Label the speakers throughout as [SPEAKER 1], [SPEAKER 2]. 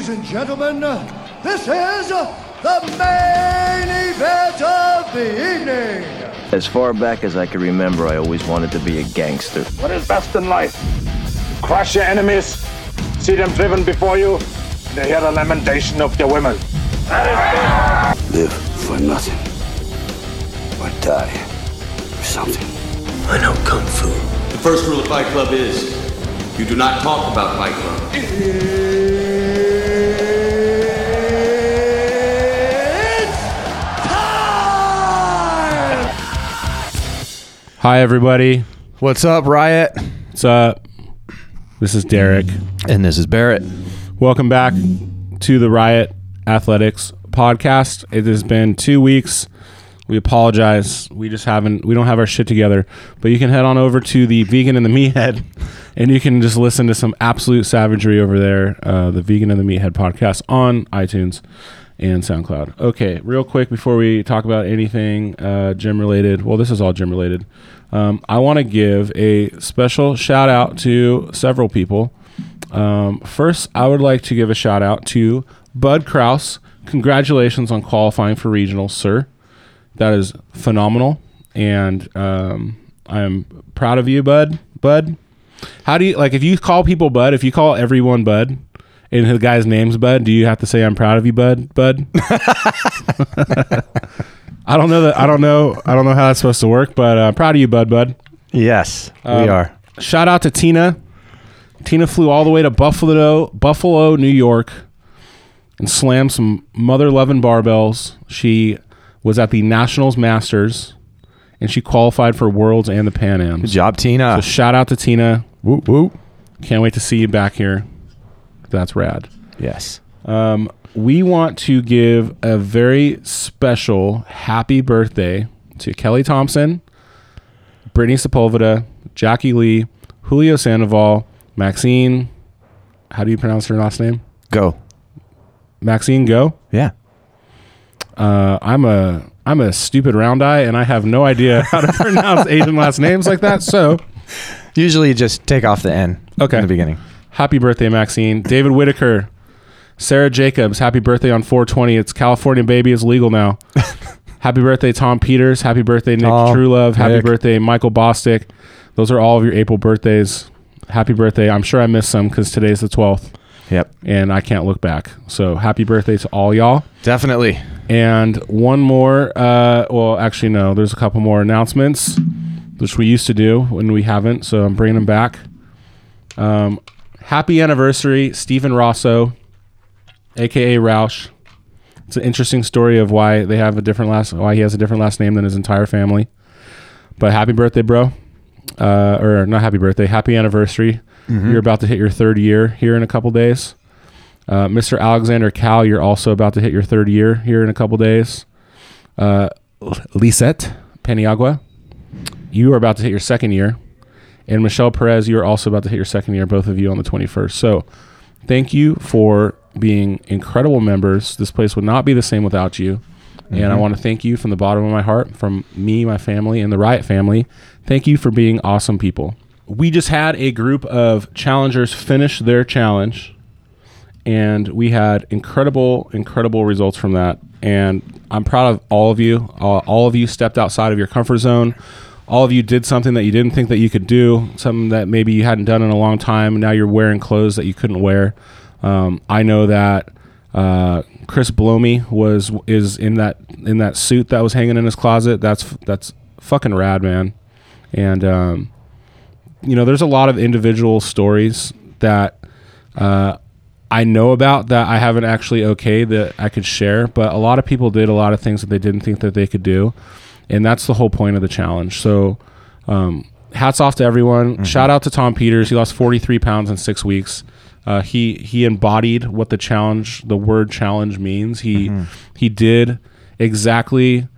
[SPEAKER 1] Ladies and gentlemen, this is the main event of the evening.
[SPEAKER 2] As far back as I can remember, I always wanted to be a gangster.
[SPEAKER 3] What is best in life? Crush your enemies, see them driven before you, and they hear the lamentation of their women.
[SPEAKER 4] That is live for nothing. Or die for something.
[SPEAKER 5] I know Kung Fu.
[SPEAKER 6] The first rule of Fight Club is you do not talk about Fight Club.
[SPEAKER 7] Hi, everybody.
[SPEAKER 8] What's up, Riot?
[SPEAKER 7] What's up? This is Derek.
[SPEAKER 8] And this is Barrett.
[SPEAKER 7] Welcome back to the Riot Athletics podcast. It has been two weeks. We apologize. We just haven't, we don't have our shit together. But you can head on over to the Vegan and the Meathead and you can just listen to some absolute savagery over there. Uh, the Vegan and the Meathead podcast on iTunes and SoundCloud. Okay, real quick before we talk about anything uh, gym related. Well, this is all gym related. Um, I want to give a special shout out to several people. Um, first, I would like to give a shout out to Bud Kraus. Congratulations on qualifying for regionals, sir. That is phenomenal, and um, I'm proud of you, Bud. Bud, how do you like if you call people Bud? If you call everyone Bud, and the guy's name's Bud, do you have to say I'm proud of you, Bud? Bud. I don't know that. I don't know. I don't know how that's supposed to work, but uh, proud of you, Bud. Bud.
[SPEAKER 8] Yes, we
[SPEAKER 7] Um,
[SPEAKER 8] are.
[SPEAKER 7] Shout out to Tina. Tina flew all the way to Buffalo, Buffalo, New York, and slammed some mother loving barbells. She was at the Nationals Masters, and she qualified for Worlds and the Pan Am.
[SPEAKER 8] Good job, Tina.
[SPEAKER 7] So shout out to Tina.
[SPEAKER 8] woo woo.
[SPEAKER 7] Can't wait to see you back here. That's rad.
[SPEAKER 8] Yes.
[SPEAKER 7] Um, we want to give a very special happy birthday to Kelly Thompson, Brittany Sepulveda, Jackie Lee, Julio Sandoval, Maxine. How do you pronounce her last name?
[SPEAKER 8] Go.
[SPEAKER 7] Maxine Go.
[SPEAKER 8] Yeah.
[SPEAKER 7] Uh, I'm a I'm a stupid round eye, and I have no idea how to pronounce Asian last names like that. So,
[SPEAKER 8] Usually you just take off the N
[SPEAKER 7] Okay.
[SPEAKER 8] in the beginning.
[SPEAKER 7] Happy birthday, Maxine. David Whitaker, Sarah Jacobs, happy birthday on 420. It's California baby is legal now. happy birthday, Tom Peters. Happy birthday, Nick
[SPEAKER 8] Tom,
[SPEAKER 7] Truelove. Happy
[SPEAKER 8] Nick.
[SPEAKER 7] birthday, Michael Bostic. Those are all of your April birthdays. Happy birthday. I'm sure I missed some because today's the 12th
[SPEAKER 8] Yep.
[SPEAKER 7] and I can't look back. So happy birthday to all y'all.
[SPEAKER 8] Definitely.
[SPEAKER 7] And one more, uh, well, actually, no, there's a couple more announcements, which we used to do when we haven't. So I'm bringing them back. Um, happy anniversary, Stephen Rosso, aka Roush. It's an interesting story of why they have a different last, why he has a different last name than his entire family. But happy birthday, bro. Uh, or not happy birthday, happy anniversary. You're about to hit your third year here in a couple days. Uh, Mr. Alexander Cal, you're also about to hit your third year here in a couple days. Uh, Lisette Paniagua, you are about to hit your second year. And Michelle Perez, you are also about to hit your second year, both of you on the 21st. So thank you for being incredible members. This place would not be the same without you. And I want to thank you from the bottom of my heart, from me, my family, and the Riot family. Thank you for being awesome people. We just had a group of challengers finish their challenge and we had incredible, incredible results from that. And I'm proud of all of you. Uh, all of you stepped outside of your comfort zone. All of you did something that you didn't think that you could do, something that maybe you hadn't done in a long time. And now you're wearing clothes that you couldn't wear. Um, I know that uh, Chris Blomy was is in that in that suit that was hanging in his closet. That's that's fucking rad, man. And um, you know, there's a lot of individual stories that uh, I know about that I haven't actually okay that I could share, but a lot of people did a lot of things that they didn't think that they could do, and that's the whole point of the challenge. So, um, hats off to everyone. Shout out to Tom Peters. He lost 43 pounds in six weeks. Uh, he he embodied what the challenge, the word challenge means. He he did exactly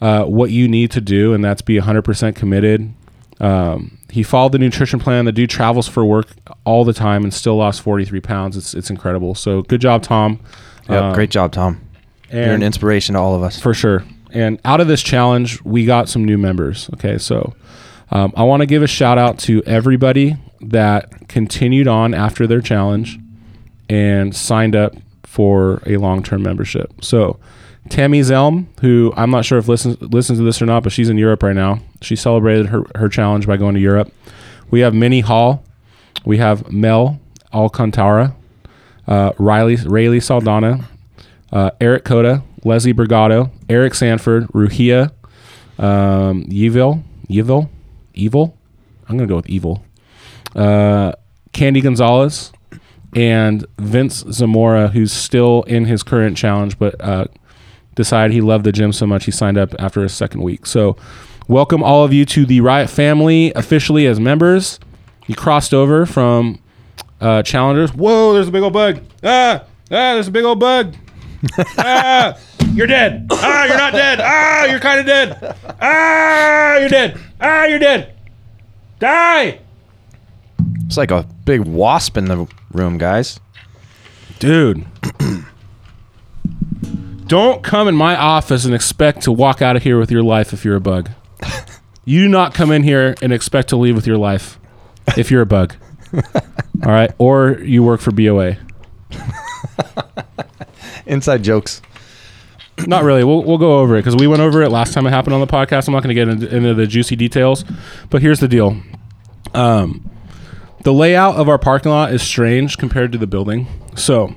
[SPEAKER 7] uh, what you need to do, and that's be 100% committed. Um, he followed the nutrition plan. The dude travels for work all the time and still lost 43 pounds. It's it's incredible. So good job, Tom.
[SPEAKER 8] Yep.
[SPEAKER 7] Um,
[SPEAKER 8] Great job, Tom. You're an inspiration to all of us.
[SPEAKER 7] for sure. And out of this challenge, we got some new members. Okay, so um, I want to give a shout out to everybody that continued on after their challenge and signed up for a long term membership. So, Tammy Zelm, who I'm not sure if listens listens to this or not, but she's in Europe right now. She celebrated her, her challenge by going to Europe. We have Minnie Hall. We have Mel Alcantara, uh, Riley Rayleigh Saldana, uh, Eric Coda, Leslie Brigado, Eric Sanford, Ruhia, um, Yevil, Yevil, Evil. I'm gonna go with Evil. Uh, Candy Gonzalez and Vince Zamora, who's still in his current challenge, but uh, decided he loved the gym so much he signed up after his second week. So, welcome all of you to the Riot family officially as members. You crossed over from uh, challengers. Whoa, there's a big old bug. Ah, ah, there's a big old bug. ah, you're dead. Ah, you're not dead. Ah, you're kind of dead. Ah, you're dead. Ah, you're dead. Die.
[SPEAKER 8] It's like a big wasp in the room, guys.
[SPEAKER 7] Dude. Don't come in my office and expect to walk out of here with your life if you're a bug. You do not come in here and expect to leave with your life if you're a bug. All right? Or you work for BOA.
[SPEAKER 8] Inside jokes.
[SPEAKER 7] Not really. We'll, we'll go over it because we went over it last time it happened on the podcast. I'm not going to get into, into the juicy details, but here's the deal. Um, the layout of our parking lot is strange compared to the building. So,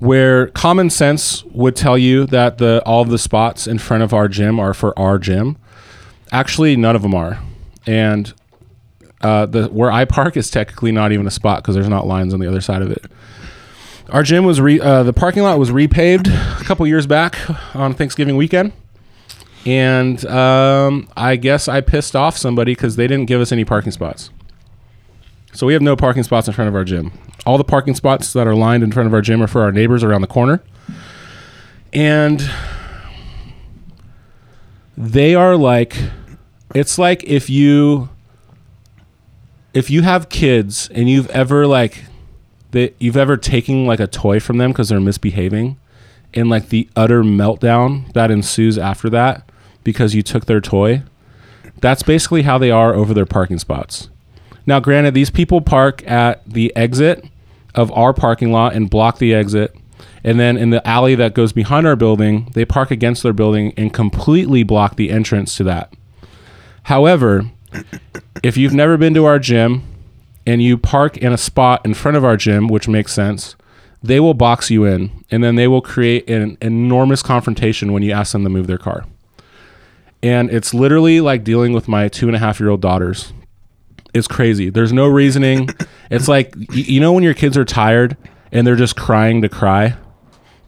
[SPEAKER 7] where common sense would tell you that the all of the spots in front of our gym are for our gym, actually none of them are, and uh, the where I park is technically not even a spot because there's not lines on the other side of it. Our gym was re, uh, the parking lot was repaved a couple years back on Thanksgiving weekend, and um, I guess I pissed off somebody because they didn't give us any parking spots. So we have no parking spots in front of our gym. All the parking spots that are lined in front of our gym are for our neighbors around the corner, and they are like, it's like if you if you have kids and you've ever like that you've ever taken like a toy from them because they're misbehaving and like the utter meltdown that ensues after that because you took their toy that's basically how they are over their parking spots. Now granted these people park at the exit of our parking lot and block the exit and then in the alley that goes behind our building they park against their building and completely block the entrance to that. However if you've never been to our gym and you park in a spot in front of our gym, which makes sense, they will box you in and then they will create an enormous confrontation when you ask them to move their car. And it's literally like dealing with my two and a half year old daughters. It's crazy. There's no reasoning. it's like, you know, when your kids are tired and they're just crying to cry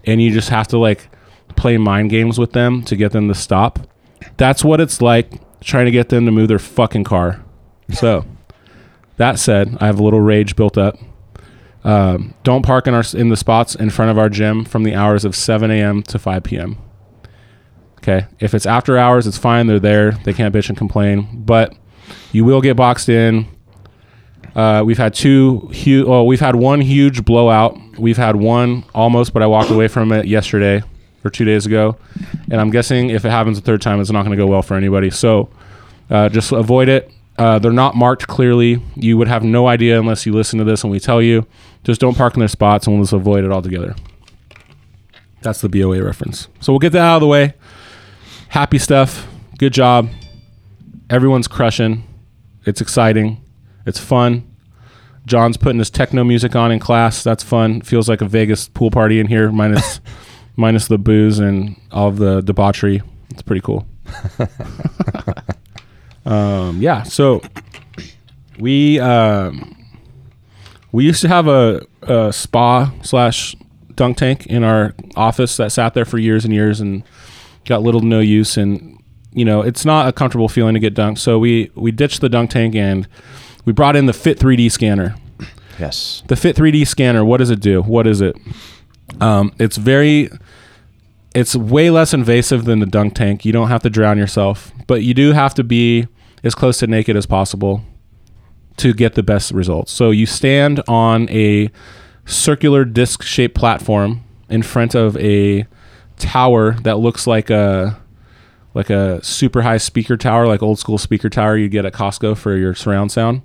[SPEAKER 7] and you just have to like play mind games with them to get them to stop. That's what it's like trying to get them to move their fucking car. So, that said, I have a little rage built up. Um, don't park in our in the spots in front of our gym from the hours of 7 a.m. to 5 p.m. Okay, if it's after hours, it's fine. They're there. They can't bitch and complain. But you will get boxed in. Uh, we've had two huge. Well, we've had one huge blowout. We've had one almost, but I walked away from it yesterday or two days ago. And I'm guessing if it happens a third time, it's not going to go well for anybody. So uh, just avoid it. Uh, they're not marked clearly. You would have no idea unless you listen to this and we tell you. Just don't park in their spots and we'll just avoid it altogether. That's the BOA reference. So we'll get that out of the way. Happy stuff. Good job. Everyone's crushing. It's exciting. It's fun. John's putting his techno music on in class. That's fun. Feels like a Vegas pool party in here, minus minus the booze and all of the debauchery. It's pretty cool. um, yeah. So we um, we used to have a, a spa slash dunk tank in our office that sat there for years and years and got little to no use. And you know it's not a comfortable feeling to get dunked. So we we ditched the dunk tank and we brought in the fit 3d scanner.
[SPEAKER 8] Yes.
[SPEAKER 7] the fit 3d scanner what does it do? What is it? Um, it's very it's way less invasive than the dunk tank. You don't have to drown yourself but you do have to be as close to naked as possible to get the best results so you stand on a circular disc shaped platform in front of a tower that looks like a like a super high speaker tower like old school speaker tower you get at Costco for your surround sound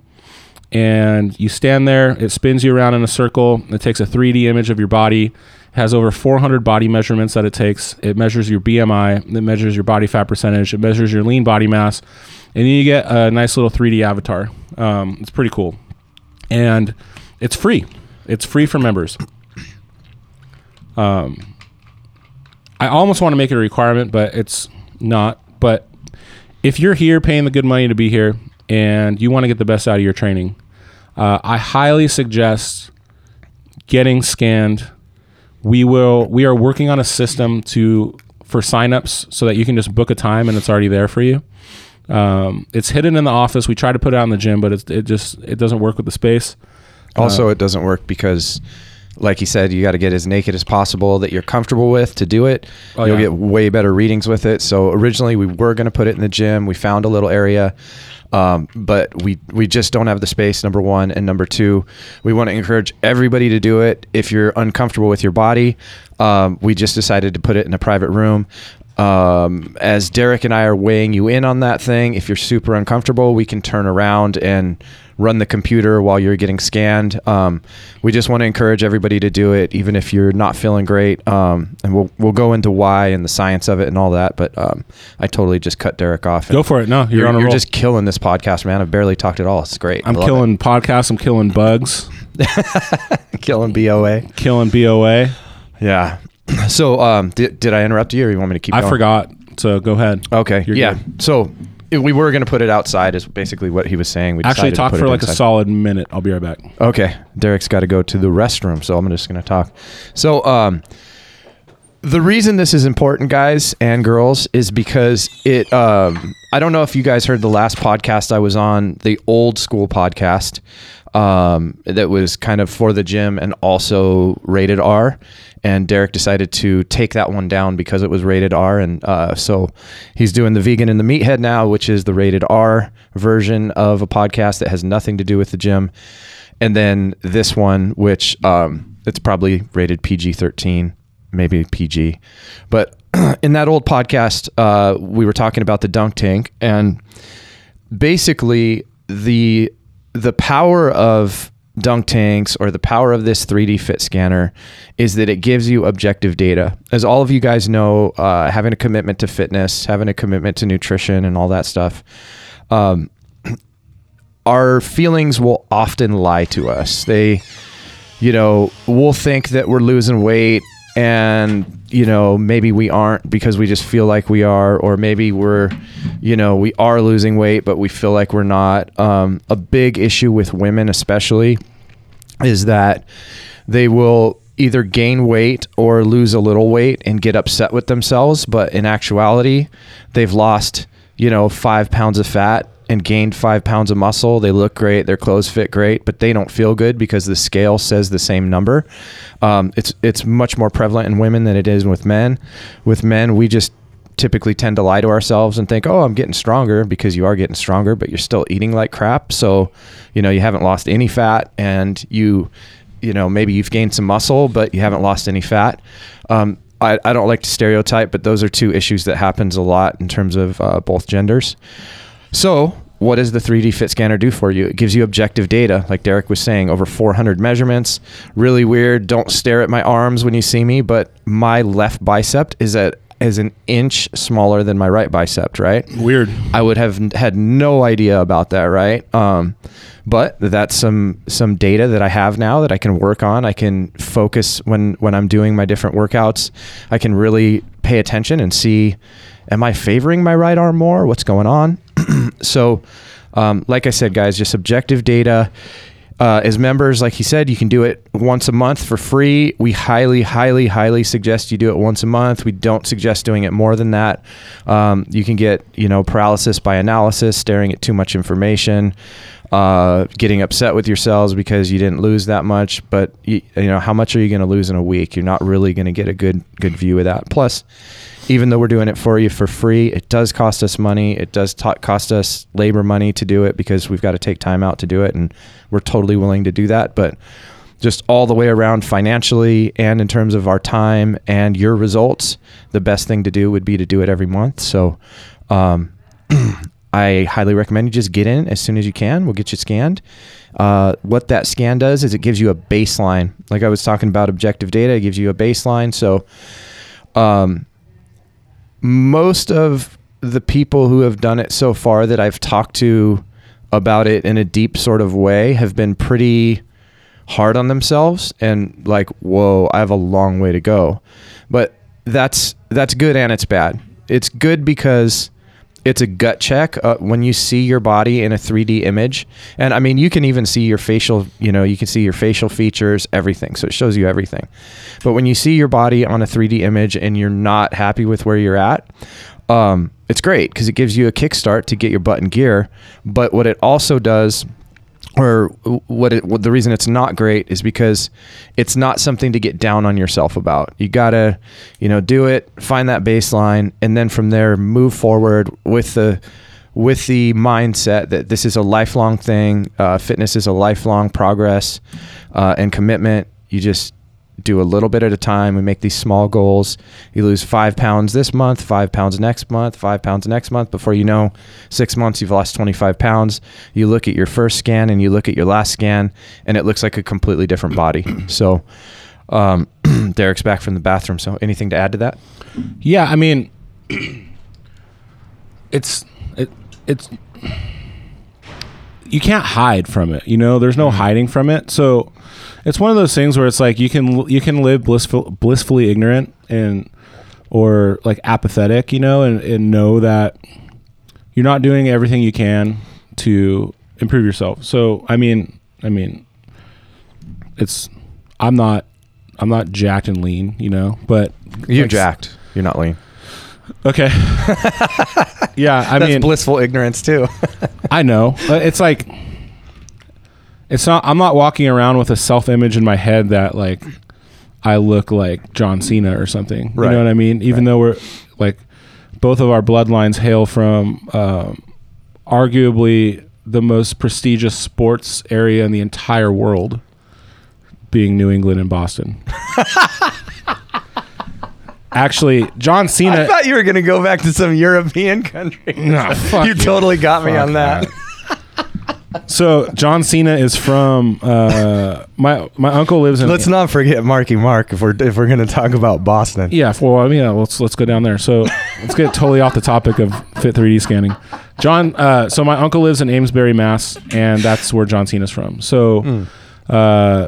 [SPEAKER 7] and you stand there. It spins you around in a circle. It takes a 3D image of your body. Has over 400 body measurements that it takes. It measures your BMI. It measures your body fat percentage. It measures your lean body mass, and then you get a nice little 3D avatar. Um, it's pretty cool, and it's free. It's free for members. Um, I almost want to make it a requirement, but it's not. But if you're here paying the good money to be here and you want to get the best out of your training, uh, I highly suggest getting scanned. We will. We are working on a system to for signups so that you can just book a time and it's already there for you. Um, it's hidden in the office. We try to put it out in the gym, but it's, it just it doesn't work with the space.
[SPEAKER 8] Also, it doesn't work because, like you said, you got to get as naked as possible that you're comfortable with to do it.
[SPEAKER 7] Oh,
[SPEAKER 8] You'll
[SPEAKER 7] yeah.
[SPEAKER 8] get way better readings with it. So originally we were going to put it in the gym. We found a little area. Um, but we we just don't have the space. Number one, and number two, we want to encourage everybody to do it. If you're uncomfortable with your body, um, we just decided to put it in a private room. Um, as Derek and I are weighing you in on that thing, if you're super uncomfortable, we can turn around and run the computer while you're getting scanned. Um, we just want to encourage everybody to do it, even if you're not feeling great. Um, and we'll we'll go into why and the science of it and all that. But um, I totally just cut Derek off.
[SPEAKER 7] Go for it. No, you're,
[SPEAKER 8] You're,
[SPEAKER 7] on a
[SPEAKER 8] you're
[SPEAKER 7] roll.
[SPEAKER 8] just killing this podcast, man. I've barely talked at all. It's great.
[SPEAKER 7] I'm killing podcasts. I'm killing bugs.
[SPEAKER 8] killing BOA.
[SPEAKER 7] Killing BOA.
[SPEAKER 8] Yeah. So, um, did, did I interrupt you, or you want me to keep?
[SPEAKER 7] I
[SPEAKER 8] going?
[SPEAKER 7] forgot. So go ahead.
[SPEAKER 8] Okay.
[SPEAKER 7] You're
[SPEAKER 8] yeah.
[SPEAKER 7] good.
[SPEAKER 8] So if we were going to put it outside, is basically what he was saying. We
[SPEAKER 7] Actually,
[SPEAKER 8] decided to
[SPEAKER 7] talk
[SPEAKER 8] put
[SPEAKER 7] for like a solid minute. I'll be right back.
[SPEAKER 8] Okay. Derek's got to go to the restroom, so I'm just going to talk. So, um, the reason this is important, guys and girls, is because it. Um, I don't know if you guys heard the last podcast I was on, the old school podcast, um, that was kind of for the gym and also rated R. And Derek decided to take that one down because it was rated R, and uh, so he's doing the vegan and the meathead now, which is the rated R version of a podcast that has nothing to do with the gym. And then this one, which um, it's probably rated PG thirteen, maybe PG, but in that old podcast, uh, we were talking about the dunk tank, and basically the the power of dunk tanks or the power of this 3D fit scanner is that it gives you objective data. As all of you guys know, uh, having a commitment to fitness, having a commitment to nutrition, and all that stuff. Um, our feelings will often lie to us. They, you know, we'll think that we're losing weight and, you know, maybe we aren't because we just feel like we are, or maybe we're, you know, we are losing weight, but we feel like we're not. Um, a big issue with women, especially, is that they will either gain weight or lose a little weight and get upset with themselves. But in actuality, they've lost, you know, five pounds of fat and gained five pounds of muscle. They look great, their clothes fit great, but they don't feel good because the scale says the same number. Um, it's it's much more prevalent in women than it is with men. With men, we just typically tend to lie to ourselves and think, "Oh, I'm getting stronger," because you are getting stronger, but you're still eating like crap. So, you know, you haven't lost any fat, and you, you know, maybe you've gained some muscle, but you haven't lost any fat. Um, I, I don't like to stereotype, but those are two issues that happens a lot in terms of uh, both genders. So, what does the 3D Fit Scanner do for you? It gives you objective data, like Derek was saying, over 400 measurements. Really weird. Don't stare at my arms when you see me, but my left bicep is at is an inch smaller than my right bicep. Right?
[SPEAKER 7] Weird.
[SPEAKER 8] I would have had no idea about that, right? Um, but that's some some data that I have now that I can work on. I can focus when when I'm doing my different workouts. I can really pay attention and see, am I favoring my right arm more? What's going on? So, um, like I said, guys, just objective data. Uh, as members, like he said, you can do it once a month for free. We highly, highly, highly suggest you do it once a month. We don't suggest doing it more than that. Um, you can get, you know, paralysis by analysis, staring at too much information, uh, getting upset with yourselves because you didn't lose that much. But you, you know, how much are you going to lose in a week? You're not really going to get a good, good view of that. Plus, even though we're doing it for you for free, it does cost us money. It does ta cost us labor money to do it because we've got to take time out to do it, and we're totally willing to do that. But just all the way around financially and in terms of our time and your results, the best thing to do would be to do it every month. So, um, I highly recommend you just get in as soon as you can. We'll get you scanned. Uh, what that scan does is it gives you a baseline. Like I was talking about objective data, it gives you a baseline. So, um, most of the people who have done it so far that I've talked to about it in a deep sort of way have been pretty hard on themselves and like, whoa, I have a long way to go. But that's that's good and it's bad. It's good because it's a gut check uh, when you see your body in a 3D image. And I mean, you can even see your facial, you know, you can see your facial features, everything. So it shows you everything. But when you see your body on a 3D image and you're not happy with where you're at, um, it's great because it gives you a kickstart to get your butt in gear. But what it also does or what, it, what the reason it's not great is because it's not something to get down on yourself about. You gotta, you know, do it, find that baseline, and then from there move forward with the with the mindset that this is a lifelong thing. Uh, fitness is a lifelong progress uh, and commitment. You just do a little bit at a time and make these small goals. You lose five pounds this month, five pounds next month, five pounds next month. Before you know, six months, you've lost 25 pounds. You look at your first scan and you look at your last scan, and it looks like a completely different body. So, um, Derek's back from the bathroom. So, anything to add to that?
[SPEAKER 7] Yeah, I mean, it's it, it's you can't hide from it. You know, there's no mm-hmm. hiding from it. So it's one of those things where it's like you can you can live blissful, blissfully ignorant and or like apathetic, you know, and, and know that you're not doing everything you can to improve yourself. So I mean, I mean, it's I'm not I'm not jacked and lean, you know, but
[SPEAKER 8] You're
[SPEAKER 7] like,
[SPEAKER 8] jacked. You're not lean.
[SPEAKER 7] Okay. yeah, I
[SPEAKER 8] That's
[SPEAKER 7] mean,
[SPEAKER 8] blissful ignorance too.
[SPEAKER 7] I know. It's like it's not I'm not walking around with a self-image in my head that like I look like John Cena or something. You know what I mean? Even though we're like both of our bloodlines hail from um, arguably the most prestigious sports area in the entire world being New England and Boston. Actually, John Cena
[SPEAKER 8] I thought you were gonna go back to some European country.
[SPEAKER 7] Nah, fuck
[SPEAKER 8] you totally got me
[SPEAKER 7] Fuck
[SPEAKER 8] on that.
[SPEAKER 7] So John Cena is from uh, my my uncle lives in.
[SPEAKER 8] Let's not forget Marky Mark if we're if we're gonna talk about Boston.
[SPEAKER 7] Yeah, well, I mean, yeah, let's let's go down there. So let's get totally off the topic of Fit 3D scanning. John, uh, so my uncle lives in Amesbury, Mass, and that's where John Cena's from. So, uh,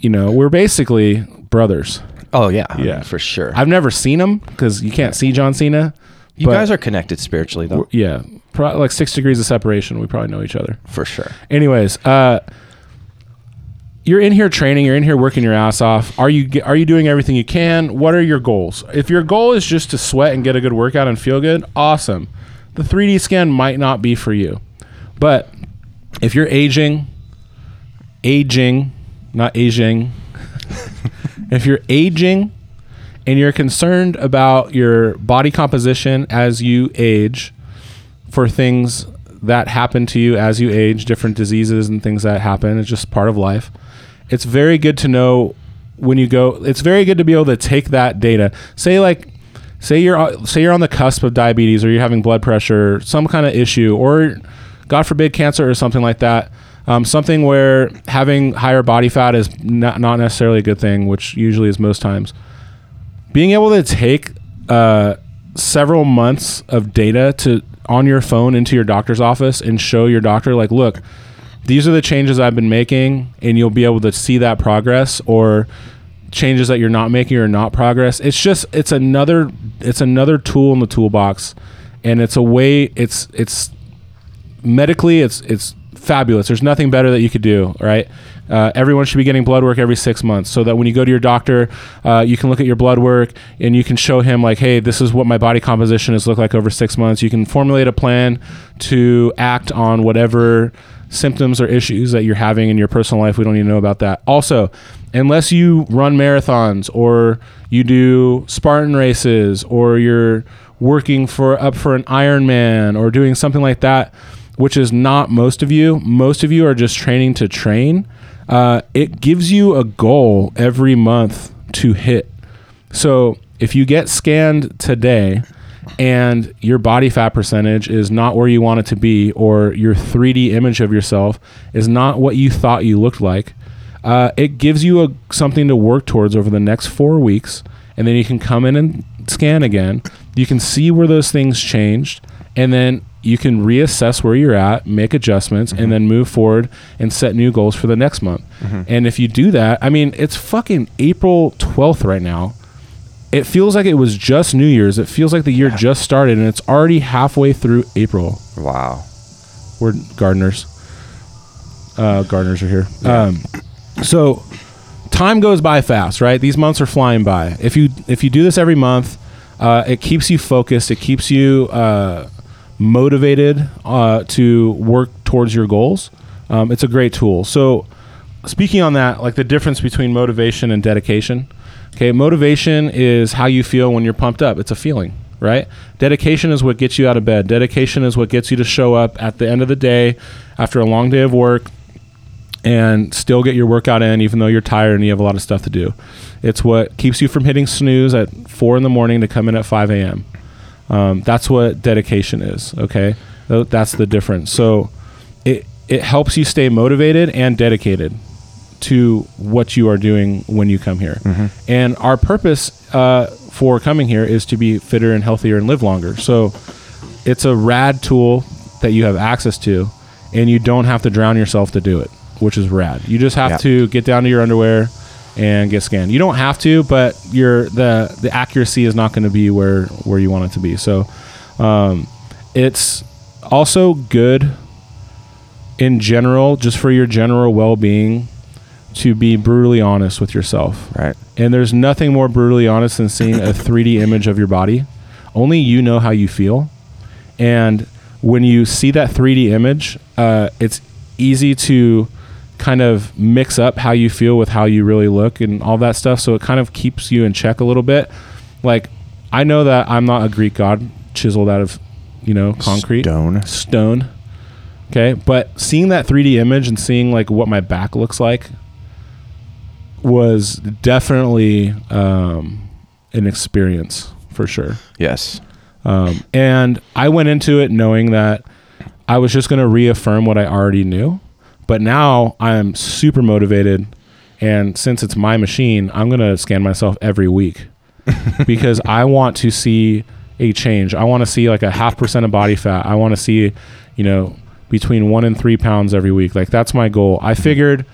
[SPEAKER 7] you know, we're basically brothers.
[SPEAKER 8] Oh yeah,
[SPEAKER 7] Yeah,
[SPEAKER 8] for sure.
[SPEAKER 7] I've never seen him because you can't see John Cena.
[SPEAKER 8] you
[SPEAKER 7] but-
[SPEAKER 8] guys are connected spiritually though,
[SPEAKER 7] yeah, pro- like six degrees of separation. We probably know each other.
[SPEAKER 8] for sure.
[SPEAKER 7] Anyways, uh, you're in here training. You're in here working your ass off. Are you are you doing everything you can? What are your goals? If your goal is just to sweat and get a good workout and feel good, awesome. The 3D scan might not be for you, but if you're aging, aging, not aging, if you're aging and you're concerned about your body composition as you age for things that happen to you as you age, different diseases and things that happen. It's just part of life. It's very good to know when you go. It's very good to be able to take that data. Say like, say you're uh, say you're on the cusp of diabetes, or you're having blood pressure, some kind of issue, or God forbid cancer or something like that. Um, something where having higher body fat is not, not necessarily a good thing, which usually is most times. Being able to take uh, several months of data to on your phone into your doctor's office and show your doctor like look these are the changes i've been making and you'll be able to see that progress or changes that you're not making or not progress. It's just it's another it's another tool in the toolbox and it's a way it's it's medically it's it's fabulous. There's nothing better that you could do right? Uh, everyone should be getting blood work every six months so that when you go to your doctor uh, you can look at your blood work and you can show him like hey this is what my body composition has looked like over six months. You can formulate a plan to act on whatever symptoms or issues that you're having in your personal life. We don't need to know about that. Also unless you run marathons or you do spartan races or you're working for up for an ironman or doing something like that which is not most of you. Most of you are just training to train. Uh, it gives you a goal every month to hit. So if you get scanned today and your body fat percentage is not where you want it to be, or your 3D image of yourself is not what you thought you looked like, uh, it gives you a something to work towards over the next four weeks, and then you can come in and scan again. You can see where those things changed, and then you can reassess where you're at, make adjustments, and then move forward and set new goals for the next month. And if you do that, I mean, it's fucking April 12th right now. It feels like it was just New Year's. It feels like the year just started, and it's already halfway through April.
[SPEAKER 8] Wow.
[SPEAKER 7] We're gardeners. Uh, gardeners are here. Um, so time goes by fast, right? These months are flying by. If you if you do this every month, uh, it keeps you focused. It keeps you uh, motivated uh, to work towards your goals. Um, it's a great tool. So speaking on that, like the difference between motivation and dedication. Okay, motivation is how you feel when you're pumped up. It's a feeling, right? Dedication is what gets you out of bed. Dedication is what gets you to show up at the end of the day after a long day of work and still get your workout in even though you're tired and you have a lot of stuff to do. It's what keeps you from hitting snooze at four in the morning to come in at 5 a.m. Um, that's what dedication is. Okay, that's the difference. So it it helps you stay motivated and dedicated to what you are doing when you come here. And our purpose uh, for coming here is to be fitter and healthier and live longer. So it's a rad tool that you have access to, and you don't have to drown yourself to do it, which is rad. You just have
[SPEAKER 8] Yeah.
[SPEAKER 7] to get down to your underwear and get scanned. You don't have to, but your the the accuracy is not going to be where where you want it to be. So um, it's also good in general, just for your general well being, to be brutally honest with yourself.
[SPEAKER 8] Right.
[SPEAKER 7] And there's nothing more brutally honest than seeing a 3D image of your body. Only you know how you feel. And when you see that 3D image, uh, it's easy to kind of mix up how you feel with how you really look and all that stuff. So it kind of keeps you in check a little bit. Like, I know that I'm not a Greek god chiseled out of, you know, concrete.
[SPEAKER 8] Stone.
[SPEAKER 7] Stone. Okay. But seeing that 3D image and seeing like what my back looks like was definitely um, an experience for sure.
[SPEAKER 8] Yes.
[SPEAKER 7] Um, and I went into it knowing that I was just going to reaffirm what I already knew. But now I'm super motivated. And since it's my machine, I'm going to scan myself every week because I want to see a change. I want to see like a half percent of body fat. I want to see, you know, between one and three pounds every week. Like that's my goal. I mm-hmm. figured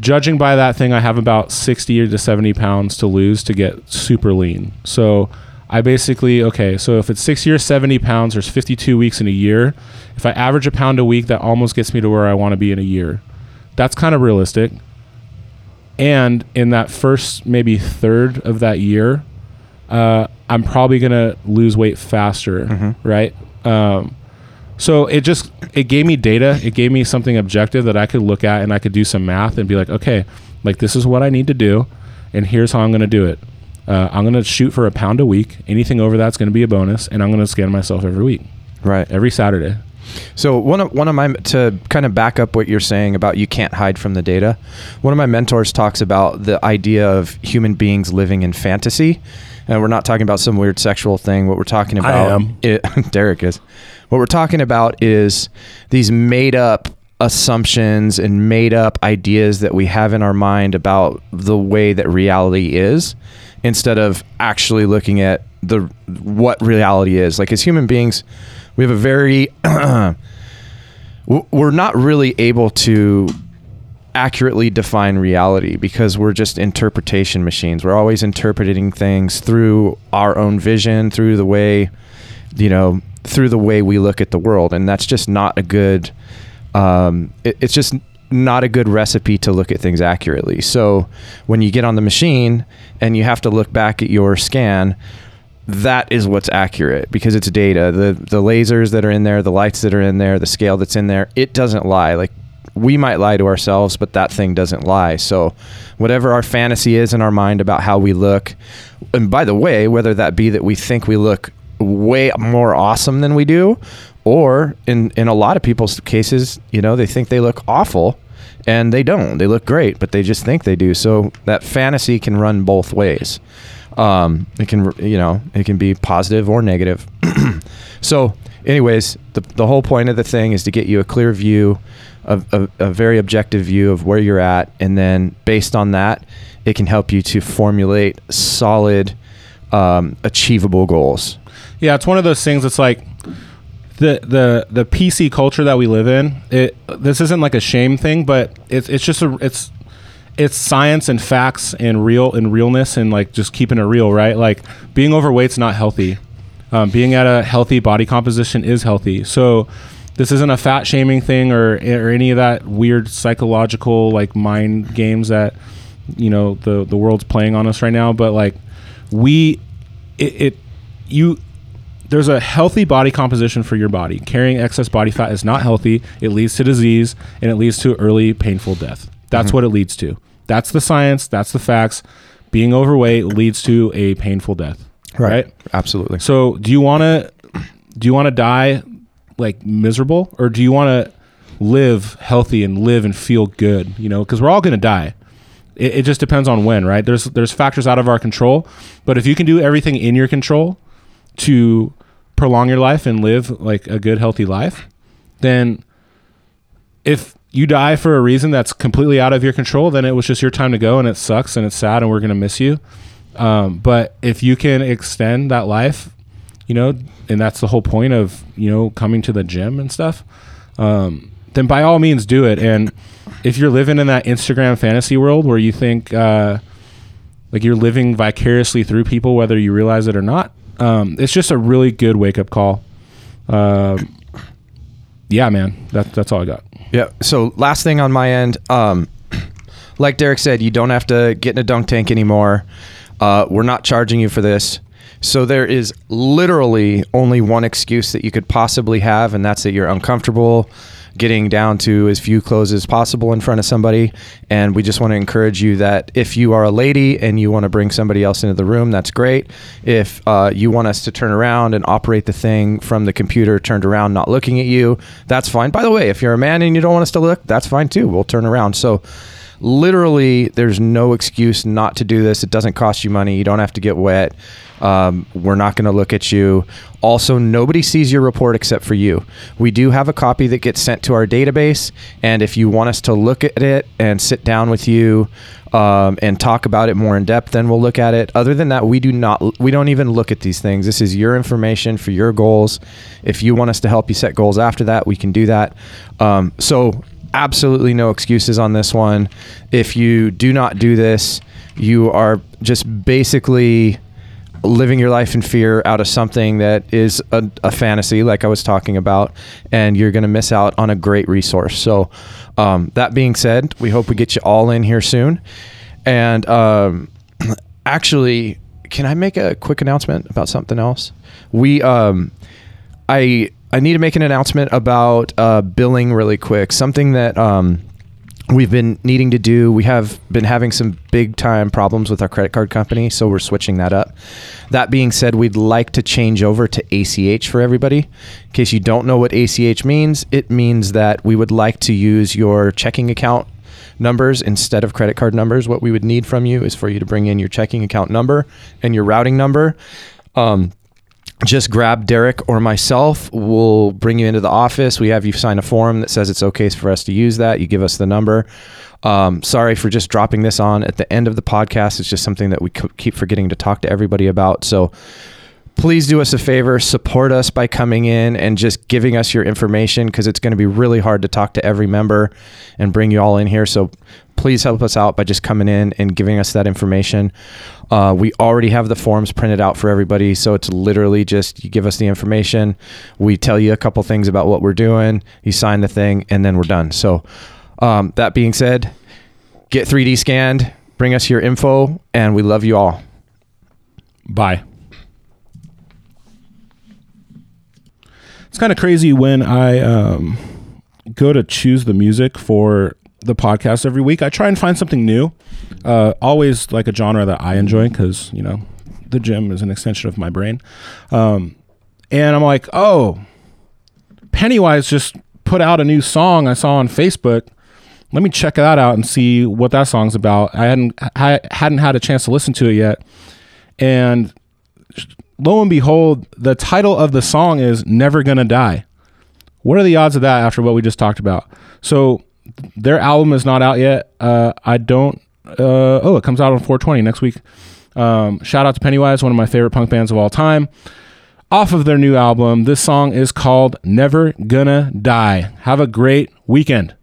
[SPEAKER 7] judging by that thing, I have about 60 to 70 pounds to lose to get super lean. So I basically, okay, so if it's 60 years, 70 pounds, there's 52 weeks in a year. If I average a pound a week, that almost gets me to where I want to be in a year. That's kind of realistic. And in that first maybe third of that year, uh, I'm probably going to lose weight faster, right? Um, so it just it gave me data. It gave me something objective that I could look at and I could do some math and be like, okay, like this is what I need to do, and here's how I'm going to do it. Uh, I'm going to shoot for a pound a week. Anything over that's going to be a bonus, and I'm going to scan myself every week,
[SPEAKER 8] Right.
[SPEAKER 7] every Saturday.
[SPEAKER 8] So one of one of my to kind of back up what you're saying about you can't hide from the data. One of my mentors talks about the idea of human beings living in fantasy, and we're not talking about some weird sexual thing. What we're talking about,
[SPEAKER 7] am.
[SPEAKER 8] It, Derek is. What we're talking about is these made up assumptions and made up ideas that we have in our mind about the way that reality is instead of actually looking at the what reality is like as human beings we have a very we're not really able to accurately define reality because we're just interpretation machines. We're always interpreting things through our own vision, through the way, you know, through the way we look at the world, and that's just not a good. Um, it, it's just not a good recipe to look at things accurately. So when you get on the machine and you have to look back at your scan, that is what's accurate because it's data. The the lasers that are in there, the lights that are in there, the scale that's in there, it doesn't lie. Like we might lie to ourselves, but that thing doesn't lie. So whatever our fantasy is in our mind about how we look, and by the way, whether that be that we think we look way more awesome than we do, or in in a lot of people's cases, you know, they think they look awful and they don't. They look great, but they just think they do. So that fantasy can run both ways. Um, it can, you know, it can be positive or negative. so, anyways, the, the whole point of the thing is to get you a clear view, of a, a very objective view of where you're at, and then based on that, it can help you to formulate solid, um, achievable goals.
[SPEAKER 7] Yeah, it's one of those things. It's like the the the PC culture that we live in. It this isn't like a shame thing, but it's it's just a it's it's science and facts and real and realness and like just keeping it real, right? Like being overweight's not healthy. Um, being at a healthy body composition is healthy. So this isn't a fat shaming thing or or any of that weird psychological like mind games that you know the the world's playing on us right now. But like we, it, it you there's a healthy body composition for your body. Carrying excess body fat is not healthy. It leads to disease and it leads to early painful death. That's mm-hmm. what it leads to. That's the science. That's the facts. Being overweight leads to a painful death. Right.
[SPEAKER 8] Absolutely.
[SPEAKER 7] So, do you want to do you want to die like miserable, or do you want to live healthy and live and feel good? You know, because we're all going to die. It, it just depends on when, right? There's there's factors out of our control, but if you can do everything in your control to prolong your life and live like a good healthy life, then if you die for a reason that's completely out of your control, then it was just your time to go and it sucks and it's sad and we're going to miss you. Um, but if you can extend that life, you know, and that's the whole point of, you know, coming to the gym and stuff, um, then by all means do it. And if you're living in that Instagram fantasy world where you think, uh, like you're living vicariously through people, whether you realize it or not, um, it's just a really good wake up call. Um yeah, man, that, that's all I got.
[SPEAKER 8] Yeah. So last thing on my end, um, like Derek said, you don't have to get in a dunk tank anymore. Uh, we're not charging you for this. So there is literally only one excuse that you could possibly have, and that's that you're uncomfortable getting down to as few clothes as possible in front of somebody. And we just want to encourage you that if you are a lady and you want to bring somebody else into the room, that's great. If uh, you want us to turn around and operate the thing from the computer turned around, not looking at you, that's fine. By the way, if you're a man and you don't want us to look, that's fine too. We'll turn around. So literally there's no excuse not to do this. It doesn't cost you money. You don't have to get wet. Um, we're not going to look at you. Also nobody sees your report except for you. We do have a copy that gets sent to our database and if you want us to look at it and sit down with you um, and talk about it more in depth then we'll look at it. Other than that we do not we don't even look at these things. This is your information for your goals. If you want us to help you set goals after that we can do that. Um, so absolutely no excuses on this one. If you do not do this, you are just basically living your life in fear out of something that is a, a fantasy, like I was talking about, and you're going to miss out on a great resource. So, um, that being said, we hope we get you all in here soon. And um, actually, can I make a quick announcement about something else? We, um, I I need to make an announcement about uh, billing really quick. Something that um, we've been needing to do. We have been having some big time problems with our credit card company, so we're switching that up. That being said, we'd like to change over to ACH for everybody. In case you don't know what ACH means, it means that we would like to use your checking account numbers instead of credit card numbers. What we would need from you is for you to bring in your checking account number and your routing number. Um, just grab Derek or myself. We'll bring you into the office. We have you sign a form that says it's okay for us to use that. You give us the number. Um, sorry for just dropping this on at the end of the podcast. It's just something that we keep forgetting to talk to everybody about. So please do us a favor, support us by coming in and just giving us your information because it's going to be really hard to talk to every member and bring you all in here. So please help us out by just coming in and giving us that information. Uh, we already have the forms printed out for everybody, so it's literally just you give us the information, we tell you a couple things about what we're doing, you sign the thing, and then we're done. So, um, that being said, get 3D scanned, bring us your info, and we love you all.
[SPEAKER 7] Bye. It's kind of crazy when I um, go to choose the music for the podcast every week. I try and find something new. Uh, always like a genre that I enjoy because you know the gym is an extension of my brain. Um, and I'm like, oh, Pennywise just put out a new song I saw on Facebook. Let me check that out and see what that song's about. I hadn't I hadn't had a chance to listen to it yet, and lo and behold, the title of the song is "Never Gonna Die." What are the odds of that after what we just talked about? So their album is not out yet. Uh, I don't. Uh, oh, it comes out on 420 next week. Um, shout out to Pennywise, one of my favorite punk bands of all time. Off of their new album, this song is called Never Gonna Die. Have a great weekend.